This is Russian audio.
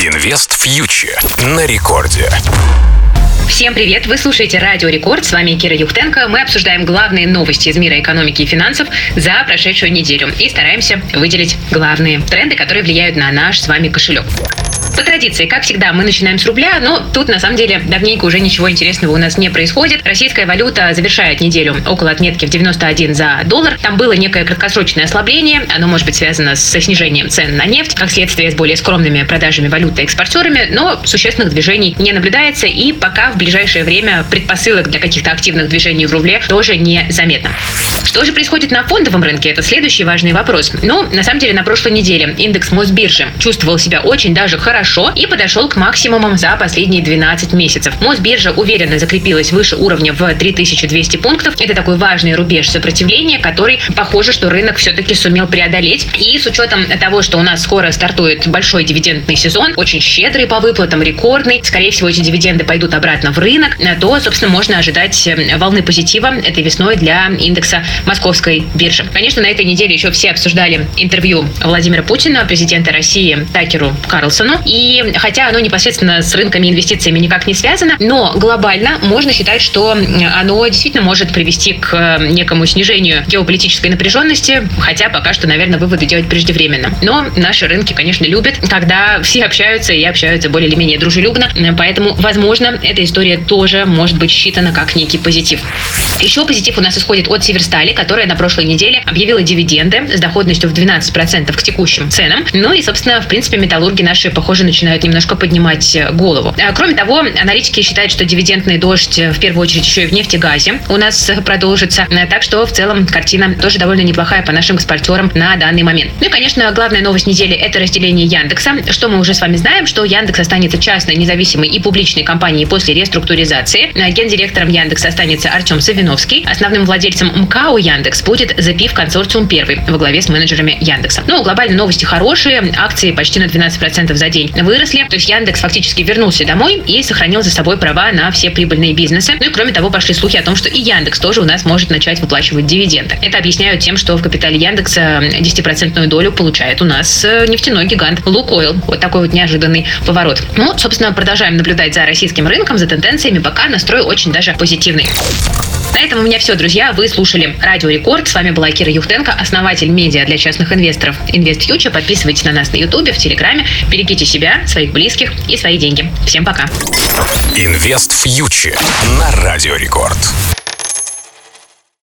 Инвест фьючер на рекорде. Всем привет! Вы слушаете Радио Рекорд. С вами Кира Юхтенко. Мы обсуждаем главные новости из мира экономики и финансов за прошедшую неделю и стараемся выделить главные тренды, которые влияют на наш с вами кошелек. По традиции, как всегда, мы начинаем с рубля, но тут на самом деле давненько уже ничего интересного у нас не происходит. Российская валюта завершает неделю около отметки в 91 за доллар. Там было некое краткосрочное ослабление, оно может быть связано со снижением цен на нефть, как следствие с более скромными продажами валюты экспортерами, но существенных движений не наблюдается и пока в ближайшее время предпосылок для каких-то активных движений в рубле тоже не заметно. Что же происходит на фондовом рынке? Это следующий важный вопрос. Ну, на самом деле, на прошлой неделе индекс Мосбиржи чувствовал себя очень даже хорошо и подошел к максимумам за последние 12 месяцев. Мосбиржа уверенно закрепилась выше уровня в 3200 пунктов. Это такой важный рубеж сопротивления, который, похоже, что рынок все-таки сумел преодолеть. И с учетом того, что у нас скоро стартует большой дивидендный сезон, очень щедрый по выплатам, рекордный, скорее всего, эти дивиденды пойдут обратно в рынок, то, собственно, можно ожидать волны позитива этой весной для индекса московской биржи. Конечно, на этой неделе еще все обсуждали интервью Владимира Путина, президента России Такеру Карлсону. И хотя оно непосредственно с рынками инвестициями никак не связано, но глобально можно считать, что оно действительно может привести к некому снижению геополитической напряженности, хотя пока что, наверное, выводы делать преждевременно. Но наши рынки, конечно, любят, когда все общаются и общаются более или менее дружелюбно, поэтому, возможно, эта история тоже может быть считана как некий позитив. Еще позитив у нас исходит от Северстали, которая на прошлой неделе объявила дивиденды с доходностью в 12% к текущим ценам. Ну и, собственно, в принципе, металлурги наши, похоже, начинают немножко поднимать э, голову. А, кроме того, аналитики считают, что дивидендный дождь э, в первую очередь еще и в нефтегазе у нас продолжится. Э, так что в целом картина тоже довольно неплохая по нашим экспортерам на данный момент. Ну и, конечно, главная новость недели – это разделение Яндекса. Что мы уже с вами знаем, что Яндекс останется частной, независимой и публичной компанией после реструктуризации. Гендиректором Яндекса останется Артем Савиновский. Основным владельцем МКАО Яндекс будет запив консорциум первый во главе с менеджерами Яндекса. Ну, глобально новости хорошие, акции почти на 12% за день выросли, то есть Яндекс фактически вернулся домой и сохранил за собой права на все прибыльные бизнесы. Ну и кроме того, пошли слухи о том, что и Яндекс тоже у нас может начать выплачивать дивиденды. Это объясняют тем, что в капитале Яндекса 10% долю получает у нас э, нефтяной гигант Лукойл. Вот такой вот неожиданный поворот. Ну, собственно, продолжаем наблюдать за российским рынком, за тенденциями, пока настрой очень даже позитивный. На этом у меня все, друзья. Вы слушали Радио Рекорд. С вами была Кира Юхтенко, основатель медиа для частных инвесторов Инвест Фьючер. Подписывайтесь на нас на Ютубе, в Телеграме. Берегите себя, своих близких и свои деньги. Всем пока. Фьючер на Радио Рекорд.